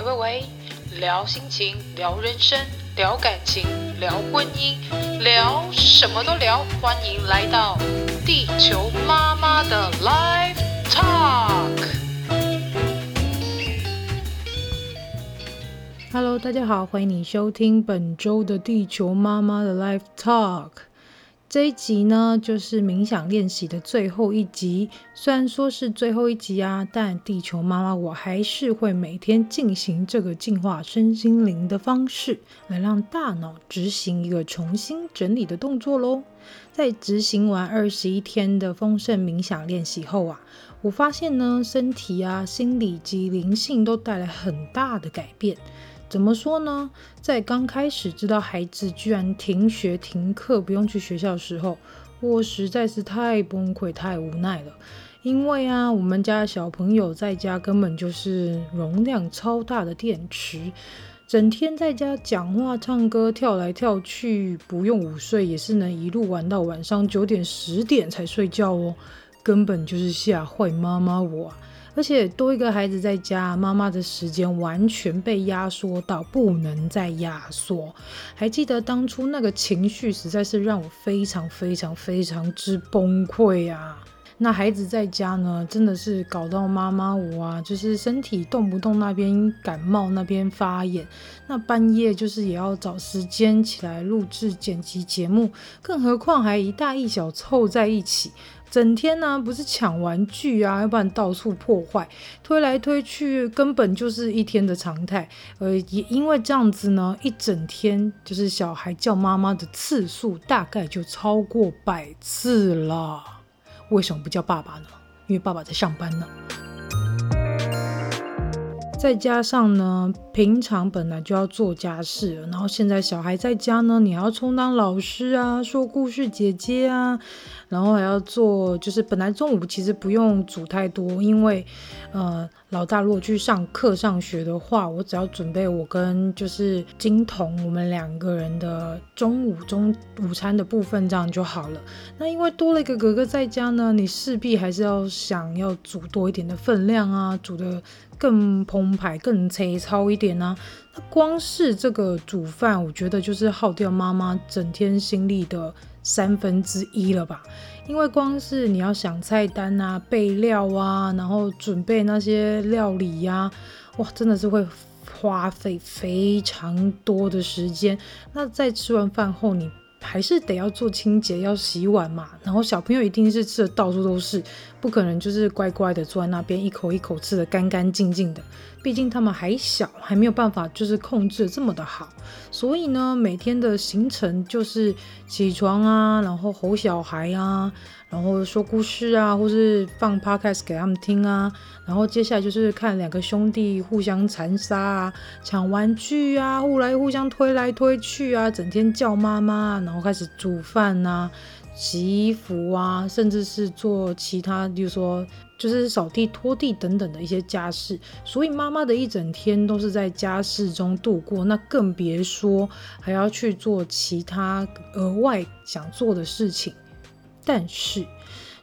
喂喂喂，聊心情，聊人生，聊感情，聊婚姻，聊什么都聊。欢迎来到地球妈妈的 Life Talk。Hello，大家好，欢迎你收听本周的地球妈妈的 Life Talk。这一集呢，就是冥想练习的最后一集。虽然说是最后一集啊，但地球妈妈我还是会每天进行这个净化身心灵的方式，来让大脑执行一个重新整理的动作喽。在执行完二十一天的丰盛冥想练习后啊，我发现呢，身体啊、心理及灵性都带来很大的改变。怎么说呢？在刚开始知道孩子居然停学停课不用去学校的时候，我实在是太崩溃、太无奈了。因为啊，我们家小朋友在家根本就是容量超大的电池，整天在家讲话、唱歌、跳来跳去，不用午睡也是能一路玩到晚上九点、十点才睡觉哦，根本就是吓坏妈妈我。而且多一个孩子在家，妈妈的时间完全被压缩到不能再压缩。还记得当初那个情绪，实在是让我非常非常非常之崩溃啊！那孩子在家呢，真的是搞到妈妈我啊，就是身体动不动那边感冒，那边发炎，那半夜就是也要找时间起来录制剪辑节目，更何况还一大一小凑在一起。整天呢、不是抢玩具啊，要不然到处破坏，推来推去，根本就是一天的常态。呃，也因为这样子呢，一整天就是小孩叫妈妈的次数大概就超过百次了。为什么不叫爸爸呢？因为爸爸在上班呢。再加上呢，平常本来就要做家事，然后现在小孩在家呢，你还要充当老师啊，说故事姐姐啊。然后还要做，就是本来中午其实不用煮太多，因为，呃，老大如果去上课上学的话，我只要准备我跟就是金童我们两个人的中午中午餐的部分，这样就好了。那因为多了一个哥哥在家呢，你势必还是要想要煮多一点的分量啊，煮得更澎湃、更粗糙一点啊。那光是这个煮饭，我觉得就是耗掉妈妈整天心力的。三分之一了吧？因为光是你要想菜单啊、备料啊，然后准备那些料理呀、哇，真的是会花费非常多的时间。那在吃完饭后，你还是得要做清洁，要洗碗嘛。然后小朋友一定是吃的到处都是，不可能就是乖乖的坐在那边一口一口吃的干干净净的。毕竟他们还小，还没有办法就是控制这么的好，所以呢，每天的行程就是起床啊，然后吼小孩啊，然后说故事啊，或是放 podcast 给他们听啊，然后接下来就是看两个兄弟互相残杀啊，抢玩具啊，互来互相推来推去啊，整天叫妈妈，然后开始煮饭啊。洗衣服啊，甚至是做其他，比如说就是扫地、拖地等等的一些家事，所以妈妈的一整天都是在家事中度过，那更别说还要去做其他额外想做的事情。但是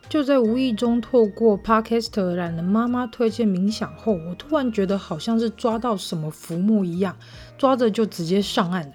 就在无意中透过 Podcast 懒人妈妈推荐冥想后，我突然觉得好像是抓到什么浮木一样，抓着就直接上岸了。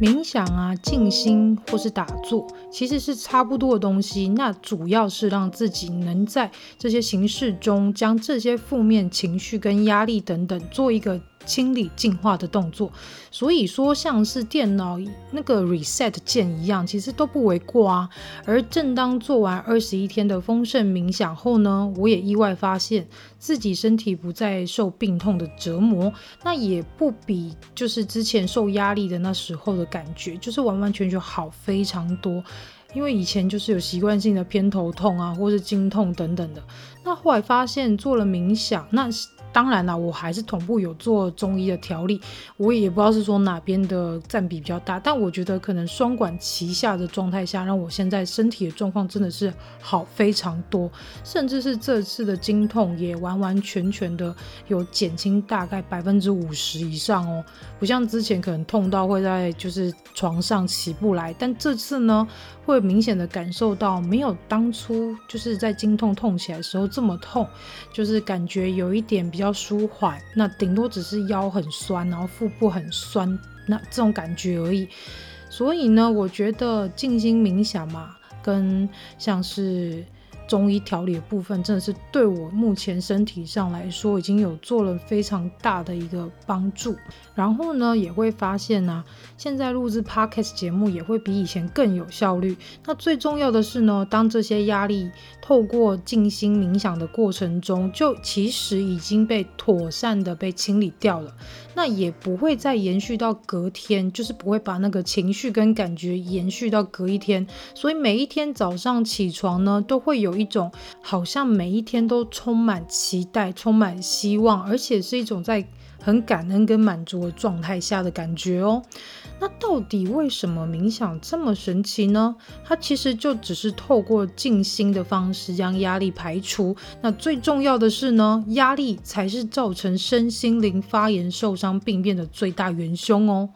冥想啊，静心或是打坐，其实是差不多的东西。那主要是让自己能在这些形式中，将这些负面情绪跟压力等等做一个。清理净化的动作，所以说像是电脑那个 reset 键一样，其实都不为过啊。而正当做完二十一天的丰盛冥想后呢，我也意外发现自己身体不再受病痛的折磨，那也不比就是之前受压力的那时候的感觉，就是完完全全好非常多。因为以前就是有习惯性的偏头痛啊，或是经痛等等的，那后来发现做了冥想，那。当然啦，我还是同步有做中医的调理，我也不知道是说哪边的占比比较大，但我觉得可能双管齐下的状态下，让我现在身体的状况真的是好非常多，甚至是这次的经痛也完完全全的有减轻大概百分之五十以上哦，不像之前可能痛到会在就是床上起不来，但这次呢，会明显的感受到没有当初就是在经痛痛起来的时候这么痛，就是感觉有一点比比较舒缓，那顶多只是腰很酸，然后腹部很酸，那这种感觉而已。所以呢，我觉得静心冥想嘛，跟像是。中医调理的部分真的是对我目前身体上来说已经有做了非常大的一个帮助。然后呢，也会发现呢、现在录制 Podcast 节目也会比以前更有效率。那最重要的是呢，当这些压力透过静心冥想的过程中，就其实已经被妥善的被清理掉了。那也不会再延续到隔天，就是不会把那个情绪跟感觉延续到隔一天。所以每一天早上起床呢，都会有一种好像每一天都充满期待、充满希望，而且是一种在很感恩跟满足的状态下的感觉哦。那到底为什么冥想这么神奇呢？它其实就只是透过静心的方式将压力排除。那最重要的是呢，压力才是造成身心灵发炎、受伤、病变的最大元凶哦。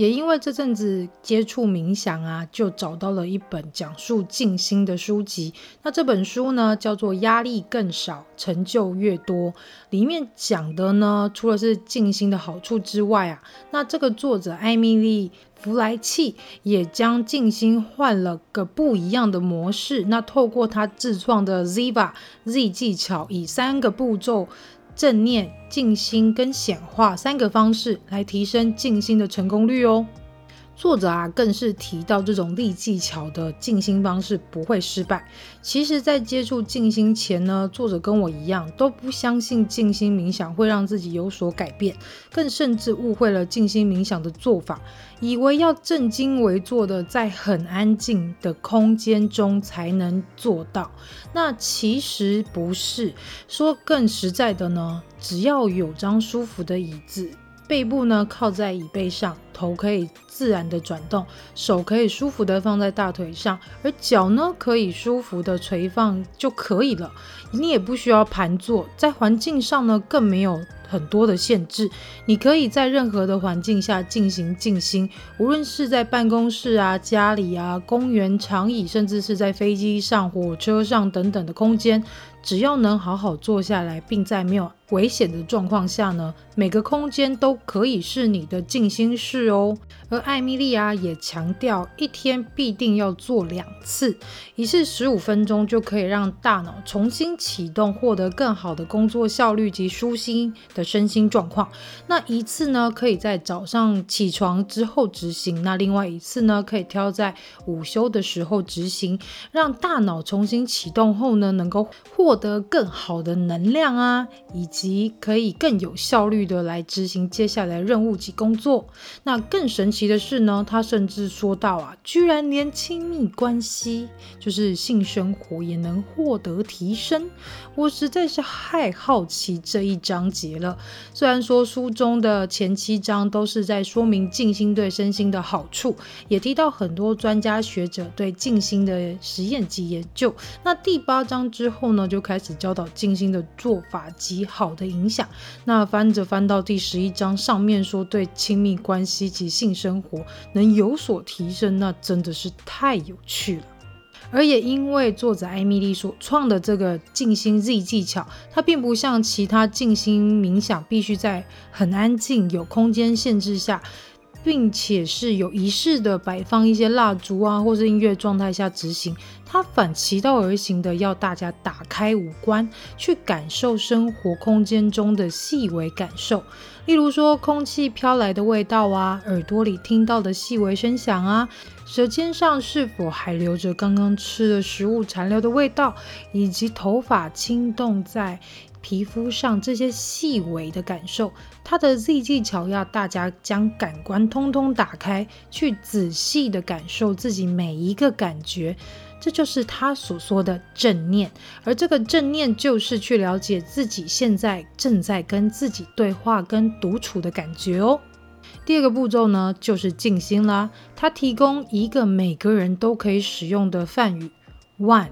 也因为这阵子接触冥想啊，就找到了一本讲述静心的书籍。那这本书呢，叫做《压力更少，成就越多》。里面讲的呢，除了是静心的好处之外啊，那这个作者艾米丽·弗莱契也将静心换了个不一样的模式。那透过他自创的 Ziva Z 技巧，以三个步骤。正念、静心跟显化三个方式来提升静心的成功率哦。作者啊，更是提到这种立技巧的静心方式不会失败。其实，在接触静心前呢，作者跟我一样都不相信静心冥想会让自己有所改变，更甚至误会了静心冥想的做法，以为要正襟危坐的在很安静的空间中才能做到。那其实不是，说更实在的呢，只要有张舒服的椅子。背部呢，靠在椅背上，头可以自然的转动，手可以舒服的放在大腿上，而脚呢，可以舒服的垂放就可以了。你也不需要盘坐，在环境上呢，更没有很多的限制，你可以在任何的环境下进行静心，无论是在办公室啊、家里啊、公园长椅，甚至是在飞机上、火车上等等的空间。只要能好好坐下来，并在没有危险的状况下呢，每个空间都可以是你的静心室哦。而艾米莉亚也强调，一天必定要做两次，一次十五分钟就可以让大脑重新启动，获得更好的工作效率及舒心的身心状况。那一次呢，可以在早上起床之后执行；那另外一次呢，可以挑在午休的时候执行，让大脑重新启动后呢，能够获得更好的能量啊，以及及可以更有效率的来执行接下来任务及工作。那更神。奇的是呢，他甚至说到啊，居然连亲密关系，就是性生活也能获得提升。我实在是太好奇这一章节了。虽然说书中的前七章都是在说明静心对身心的好处，也提到很多专家学者对静心的实验及研究。那第八章之后呢，就开始教导静心的做法及好的影响。那翻着翻到第十一章，上面说对亲密关系及性生活能有所提升，那真的是太有趣了。而也因为作者艾米丽所创的这个静心 Z 技巧，它并不像其他静心冥想必须在很安静、有空间限制下，并且是有仪式的摆放一些蜡烛啊，或是音乐状态下执行。他反其道而行的要大家打开五官，去感受生活空间中的细微感受。例如说，空气飘来的味道啊，耳朵里听到的细微声响啊，舌尖上是否还留着刚刚吃的食物残留的味道，以及头发轻动在皮肤上这些细微的感受。它的 Z 技巧要大家将感官通通打开，去仔细的感受自己每一个感觉。这就是他所说的正念。而这个正念就是去了解自己现在正在跟自己对话、跟独处的感觉哦。第二个步骤呢，就是静心啦。它提供一个每个人都可以使用的梵语 One。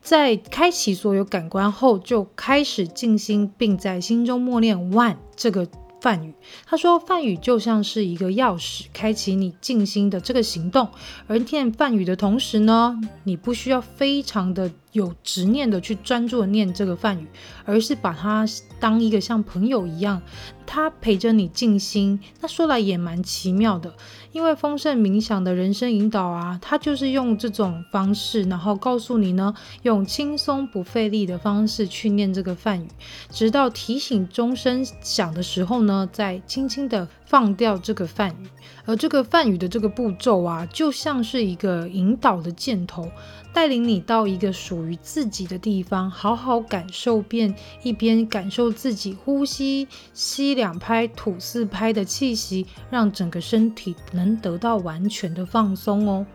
在开启所有感官后，就开始静心，并在心中默念 One 这个。梵语，他说梵语就像是一个钥匙，开启你静心的这个行动。而念梵语的同时呢，你不需要非常的有执念的去专注的念这个梵语，而是把它当一个像朋友一样，他陪着你静心。那说来也蛮奇妙的。因为丰盛冥想的人生引导啊，它就是用这种方式，然后告诉你呢，用轻松不费力的方式去念这个梵语，直到提醒钟声响的时候呢，再轻轻的放掉这个梵语。而这个梵语的这个步骤啊，就像是一个引导的箭头。带领你到一个属于自己的地方，好好感受遍，一边感受自己呼吸，吸两拍，吐四拍的气息，让整个身体能得到完全的放松哦。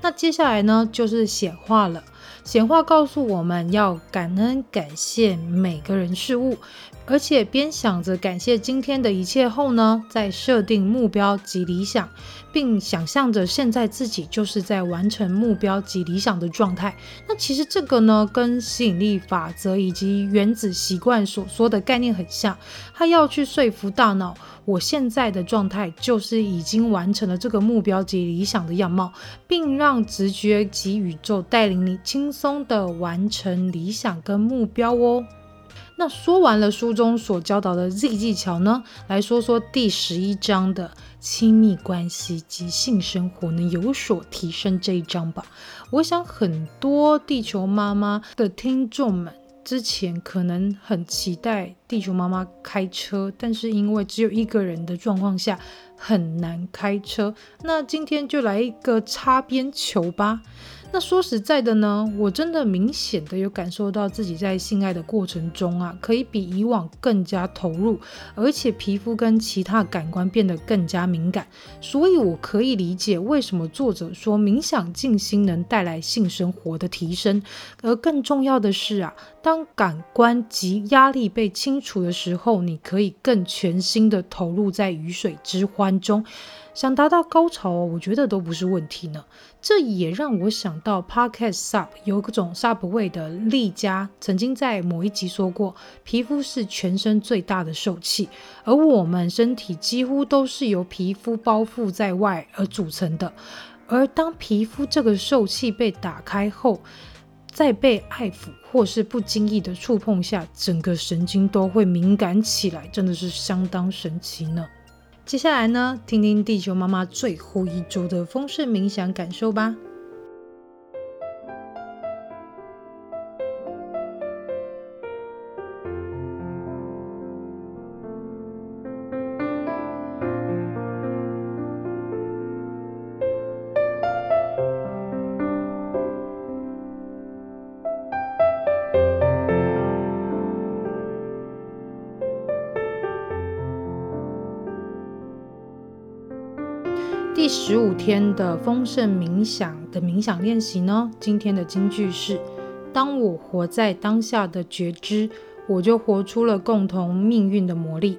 那接下来呢，就是显化了。显化告诉我们要感恩、感谢每个人事物，而且边想着感谢今天的一切后呢，再设定目标及理想，并想象着现在自己就是在完成目标及理想的状态。那其实这个呢，跟吸引力法则以及原子习惯所说的概念很像，他要去说服大脑。我现在的状态就是已经完成了这个目标及理想的样貌，并让直觉及宇宙带领你轻松地完成理想跟目标哦。那说完了书中所教导的 Z 技巧呢，来说说第十一章的亲密关系及性生活能有所提升这一章吧。我想很多地球妈妈的听众们。之前可能很期待地球妈妈开车，但是因为只有一个人的状况下很难开车。那今天就来一个擦边球吧。那说实在的呢，我真的明显的有感受到自己在性爱的过程中啊，可以比以往更加投入，而且皮肤跟其他感官变得更加敏感。所以我可以理解为什么作者说冥想静心能带来性生活的提升。而更重要的是啊，当感官及压力被清除的时候，你可以更全心的投入在鱼水之欢中。想达到高潮哦，我觉得都不是问题呢。这也让我想到 Podcast Sub 有个种 Sub 味的丽佳曾经在某一集说过，皮肤是全身最大的受器，而我们身体几乎都是由皮肤包覆在外而组成的。而当皮肤这个受器被打开后，在被爱抚或是不经意的触碰下，整个神经都会敏感起来，真的是相当神奇呢。接下来呢，听听地球妈妈最后一周的丰盛冥想感受吧。第十五天的丰盛冥想的冥想练习呢，今天的金句是：当我活在当下的觉知，我就活出了共同命运的魔力。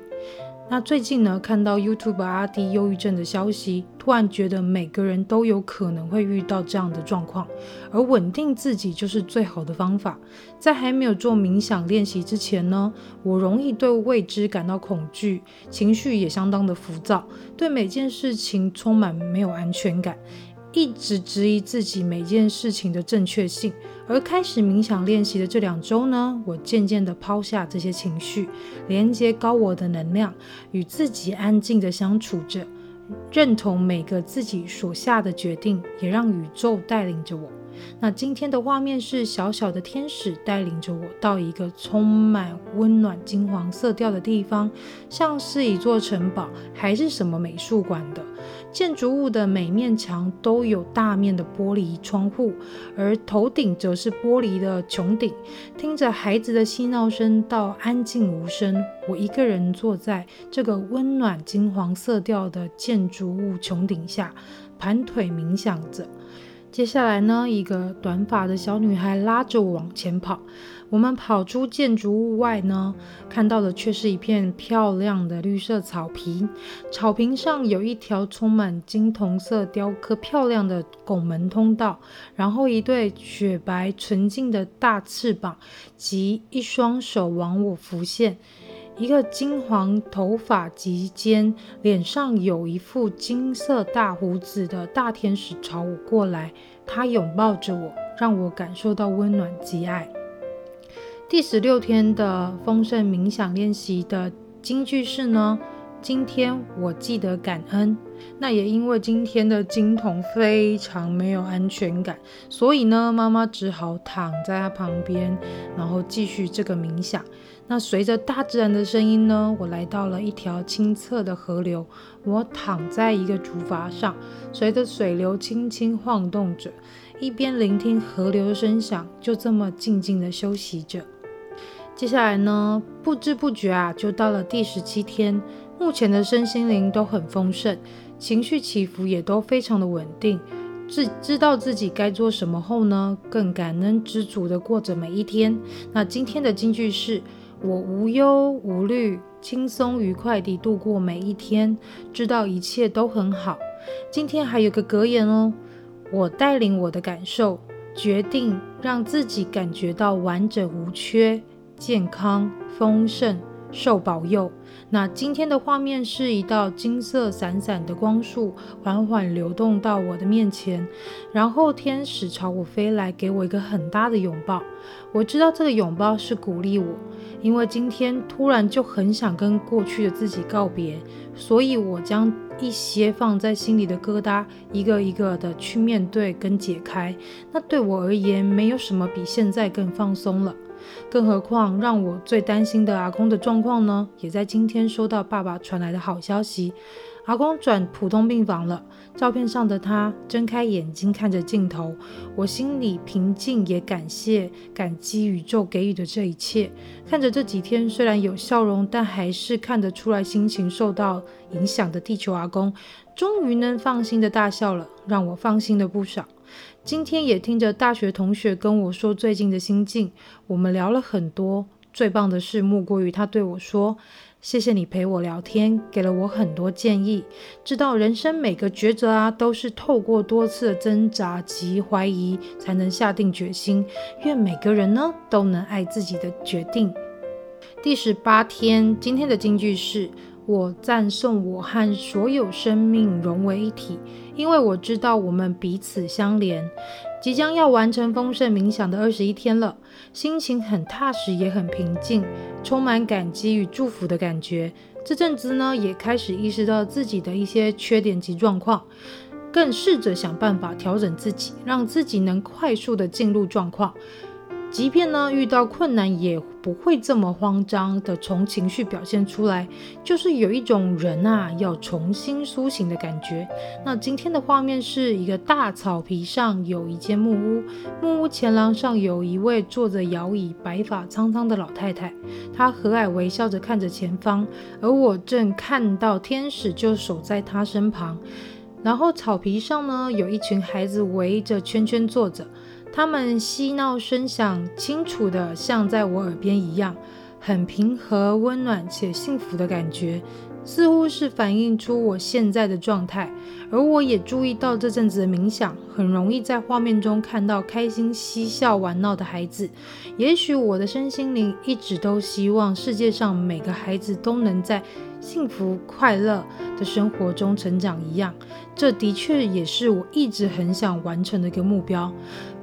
那最近呢，看到 YouTube 阿迪忧郁症的消息，突然觉得每个人都有可能会遇到这样的状况，而稳定自己就是最好的方法。在还没有做冥想练习之前呢，我容易对未知感到恐惧，情绪也相当的浮躁，对每件事情充满没有安全感。一直质疑自己每件事情的正确性，而开始冥想练习的这两周呢，我渐渐地抛下这些情绪，连接高我的能量，与自己安静地相处着，认同每个自己所下的决定，也让宇宙带领着我。那今天的画面是小小的天使带领着我到一个充满温暖金黄色调的地方，像是一座城堡，还是什么美术馆的建筑物的每面墙都有大面的玻璃窗户，而头顶则是玻璃的穹顶。听着孩子的嬉闹声到安静无声，我一个人坐在这个温暖金黄色调的建筑物穹顶下，盘腿冥想着。接下来呢，一个短发的小女孩拉着我往前跑。我们跑出建筑物外呢，看到的却是一片漂亮的绿色草坪。草坪上有一条充满金铜色雕刻、漂亮的拱门通道，然后一对雪白纯净的大翅膀及一双手往我浮现。一个金黄头发及肩、脸上有一副金色大胡子的大天使朝我过来，他拥抱着我，让我感受到温暖及爱。第十六天的丰盛冥想练习的金句是呢，今天我记得感恩。那也因为今天的金童非常没有安全感，所以呢，妈妈只好躺在他旁边，然后继续这个冥想。那随着大自然的声音呢，我来到了一条清澈的河流。我躺在一个竹筏上，随着水流轻轻晃动着，一边聆听河流的声响，就这么静静的休息着。接下来呢，不知不觉啊，就到了第十七天。目前的身心灵都很丰盛，情绪起伏也都非常的稳定。知知道自己该做什么后呢，更感恩知足的过着每一天。那今天的金句是。我无忧无虑，轻松愉快地度过每一天，知道一切都很好。今天还有个格言哦，我带领我的感受，决定让自己感觉到完整无缺、健康丰盛。受保佑。那今天的画面是一道金色闪闪的光束，缓缓流动到我的面前，然后天使朝我飞来，给我一个很大的拥抱。我知道这个拥抱是鼓励我，因为今天突然就很想跟过去的自己告别，所以我将一些放在心里的疙瘩一个一个的去面对跟解开。那对我而言，没有什么比现在更放松了。更何况，让我最担心的阿公的状况呢，也在今天收到爸爸传来的好消息。阿公转普通病房了。照片上的他睁开眼睛看着镜头，我心里平静，也感谢、感激宇宙给予的这一切。看着这几天虽然有笑容，但还是看得出来心情受到影响的地球阿公，终于能放心的大笑了，让我放心了不少。今天也听着大学同学跟我说最近的心境，我们聊了很多。最棒的是，莫过于他对我说：“谢谢你陪我聊天，给了我很多建议。知道人生每个抉择啊，都是透过多次的挣扎及怀疑才能下定决心。愿每个人呢都能爱自己的决定。”第十八天，今天的金句是。我赞颂我和所有生命融为一体，因为我知道我们彼此相连。即将要完成丰盛冥想的二十一天了，心情很踏实，也很平静，充满感激与祝福的感觉。这阵子呢，也开始意识到自己的一些缺点及状况，更试着想办法调整自己，让自己能快速的进入状况。即便呢遇到困难，也不会这么慌张的从情绪表现出来，就是有一种人啊要重新苏醒的感觉。那今天的画面是一个大草皮上有一间木屋，木屋前廊上有一位坐着摇椅、白发苍苍的老太太，她和蔼微笑着看着前方，而我正看到天使就守在她身旁。然后草皮上呢有一群孩子围着圈圈坐着。他们嬉闹声响清楚的像在我耳边一样，很平和、温暖且幸福的感觉，似乎是反映出我现在的状态。而我也注意到这阵子的冥想，很容易在画面中看到开心、嬉笑、玩闹的孩子。也许我的身心灵一直都希望世界上每个孩子都能在幸福快乐的生活中成长一样，这的确也是我一直很想完成的一个目标。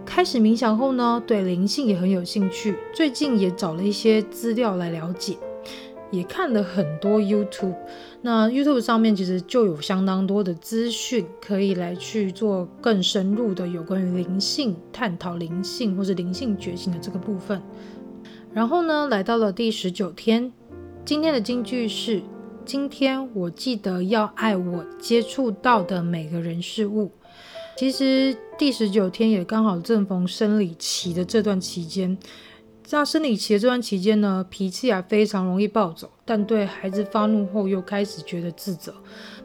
开始冥想后呢，对灵性也很有兴趣。最近也找了一些资料来了解，也看了很多 YouTube。那 YouTube 上面其实就有相当多的资讯，可以来去做更深入的有关于灵性探讨、灵性或是灵性觉醒的这个部分。然后呢，来到了第十九天，今天的金句是：今天我记得要爱我接触到的每个人事物。其实第十九天也刚好正逢生理期的这段期间，在生理期的这段期间呢，脾气啊非常容易暴走，但对孩子发怒后又开始觉得自责。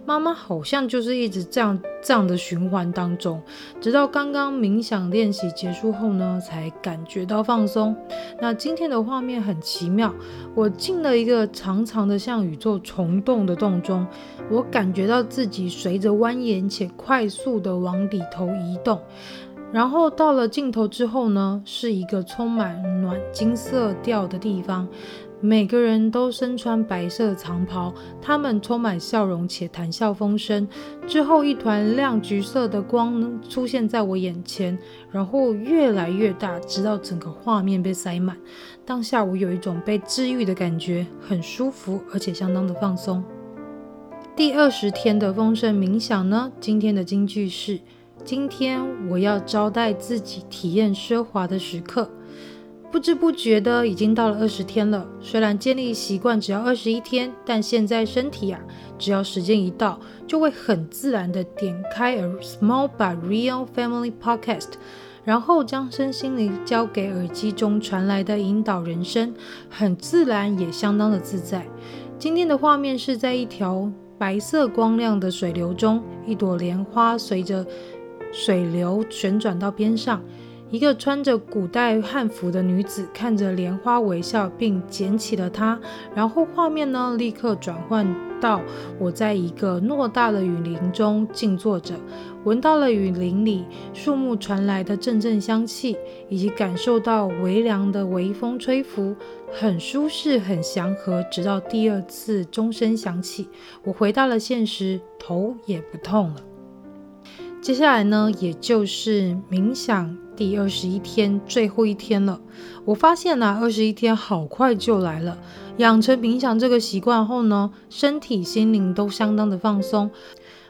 妈妈好像就是一直这样这样的循环当中，直到刚刚冥想练习结束后呢，才感觉到放松。那今天的画面很奇妙，我进了一个长长的像宇宙虫洞的洞中，我感觉到自己随着蜿蜒且快速的往里头移动。然后到了尽头之后呢，是一个充满暖金色调的地方。每个人都身穿白色长袍，他们充满笑容且谈笑风生。之后，一团亮橘色的光出现在我眼前，然后越来越大，直到整个画面被塞满。当下，我有一种被治愈的感觉，很舒服，而且相当的放松。第二十天的丰盛冥想呢，今天的金句是：今天我要招待自己体验奢华的时刻。不知不觉的已经到了二十天了。虽然建立习惯只要二十一天，但现在身体啊，只要时间一到，就会很自然的点开 A Small But Real Family Podcast，然后将身心灵交给耳机中传来的引导人声，很自然也相当的自在。今天的画面是在一条白色光亮的水流中，一朵莲花随着水流旋转到边上。一个穿着古代汉服的女子看着莲花微笑，并捡起了它。然后画面呢，立刻转换到我在一个偌大的雨林中静坐着，闻到了雨林里树木传来的阵阵香气，以及感受到微凉的微风吹拂，很舒适，很祥和。直到第二次钟声响起，我回到了现实，头也不痛了。接下来呢，也就是冥想。第二十一天，最后一天了。我发现呢，二十一天好快就来了。养成冥想这个习惯后呢，身体、心灵都相当的放松，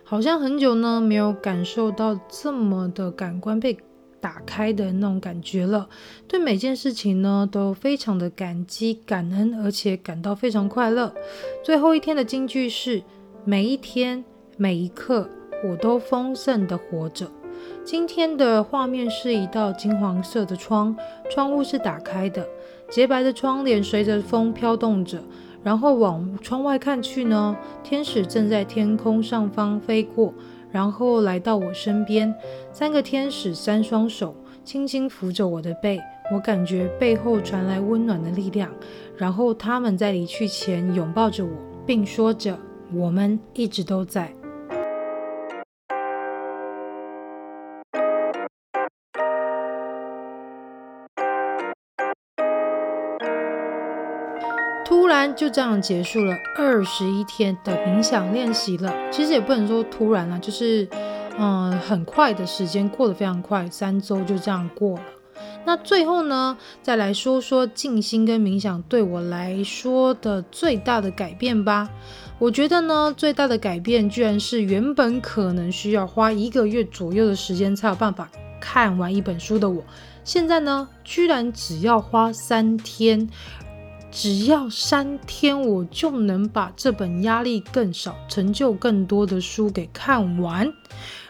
好像很久呢没有感受到这么的感官被打开的那种感觉了。对每件事情呢都非常的感激、感恩，而且感到非常快乐。最后一天的金句是：每一天、每一刻，我都丰盛的活着。今天的画面是一道金黄色的窗，窗户是打开的，洁白的窗帘随着风飘动着。然后往窗外看去呢，天使正在天空上方飞过，然后来到我身边。三个天使，三双手轻轻扶着我的背，我感觉背后传来温暖的力量。然后他们在离去前拥抱着我，并说着：“我们一直都在。”然就这样结束了二十一天的冥想练习了。其实也不能说突然啦，就是嗯，很快的时间过得非常快，三周就这样过了。那最后呢，再来说说静心跟冥想对我来说的最大的改变吧。我觉得呢，最大的改变居然是原本可能需要花一个月左右的时间才有办法看完一本书的我，现在呢，居然只要花三天。只要三天，我就能把这本压力更少、成就更多的书给看完，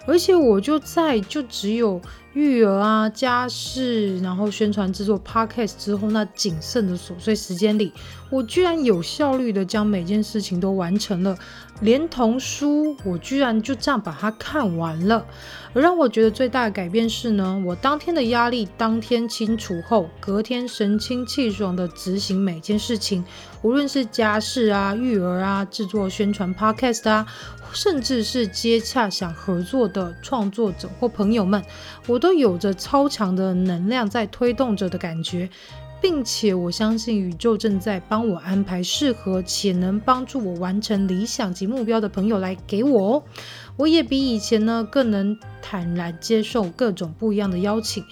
而且我就在就只有育儿啊、家事，然后宣传制作 podcast 之后那仅剩的琐碎时间里，我居然有效率的将每件事情都完成了。连同书，我居然就这样把它看完了。而让我觉得最大的改变是呢，我当天的压力当天清除后，隔天神清气爽的执行每件事情，无论是家事啊、育儿啊、制作宣传 podcast 啊，甚至是接洽想合作的创作者或朋友们，我都都有着超强的能量在推动着的感觉。并且我相信宇宙正在帮我安排适合且能帮助我完成理想及目标的朋友来给我哦。我也比以前呢更能坦然接受各种不一样的邀请。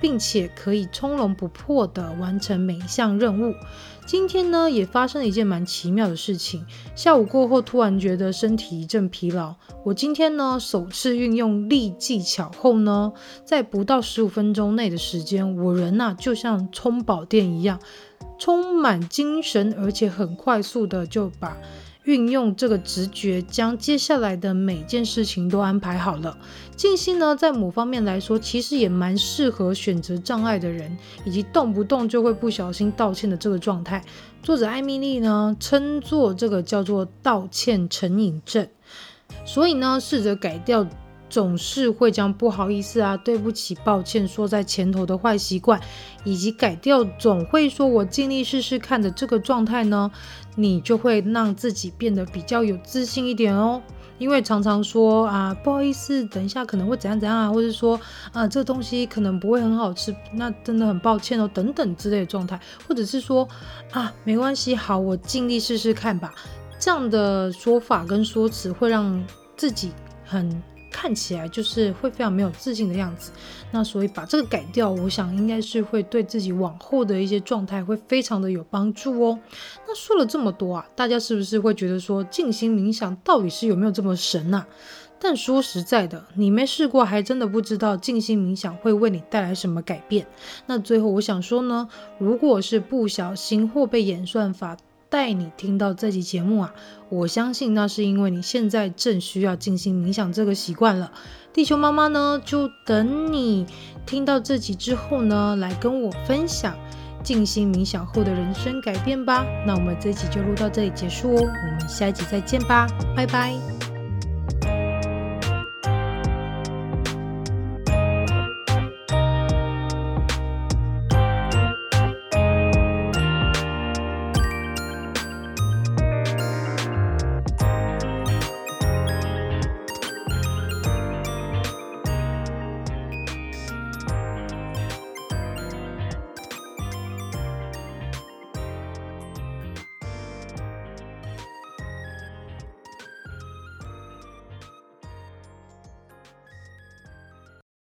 并且可以从容不迫地完成每一项任务。今天呢，也发生了一件蛮奇妙的事情。下午过后，突然觉得身体一阵疲劳。我今天呢，首次运用力技巧后呢，在不到十五分钟内的时间，我人呐、啊、就像充饱电一样，充满精神，而且很快速的就把运用这个直觉，将接下来的每件事情都安排好了。静心呢，在某方面来说，其实也蛮适合选择障碍的人，以及动不动就会不小心道歉的这个状态。作者艾米丽呢，称作这个叫做道歉成瘾症。所以呢，试着改掉总是会将不好意思啊、对不起、抱歉说在前头的坏习惯，以及改掉总会说我尽力试试看的这个状态呢，你就会让自己变得比较有自信一点哦。因为常常说啊，不好意思，等一下可能会怎样怎样啊，或者说啊，这东西可能不会很好吃，那真的很抱歉哦，等等之类的状态，或者是说啊，没关系，好，我尽力试试看吧。这样的说法跟说辞会让自己很。看起来就是会非常没有自信的样子，那所以把这个改掉，我想应该是会对自己往后的一些状态会非常的有帮助哦。那说了这么多啊，大家是不是会觉得说静心冥想到底是有没有这么神啊？但说实在的，你没试过还真的不知道静心冥想会为你带来什么改变。那最后我想说呢，如果是不小心或被演算法。带你听到这期节目啊，我相信那是因为你现在正需要静心冥想这个习惯了。地球妈妈呢，就等你听到这集之后呢，来跟我分享静心冥想后的人生改变吧。那我们这集就录到这里结束哦，我们下一集再见吧，拜拜。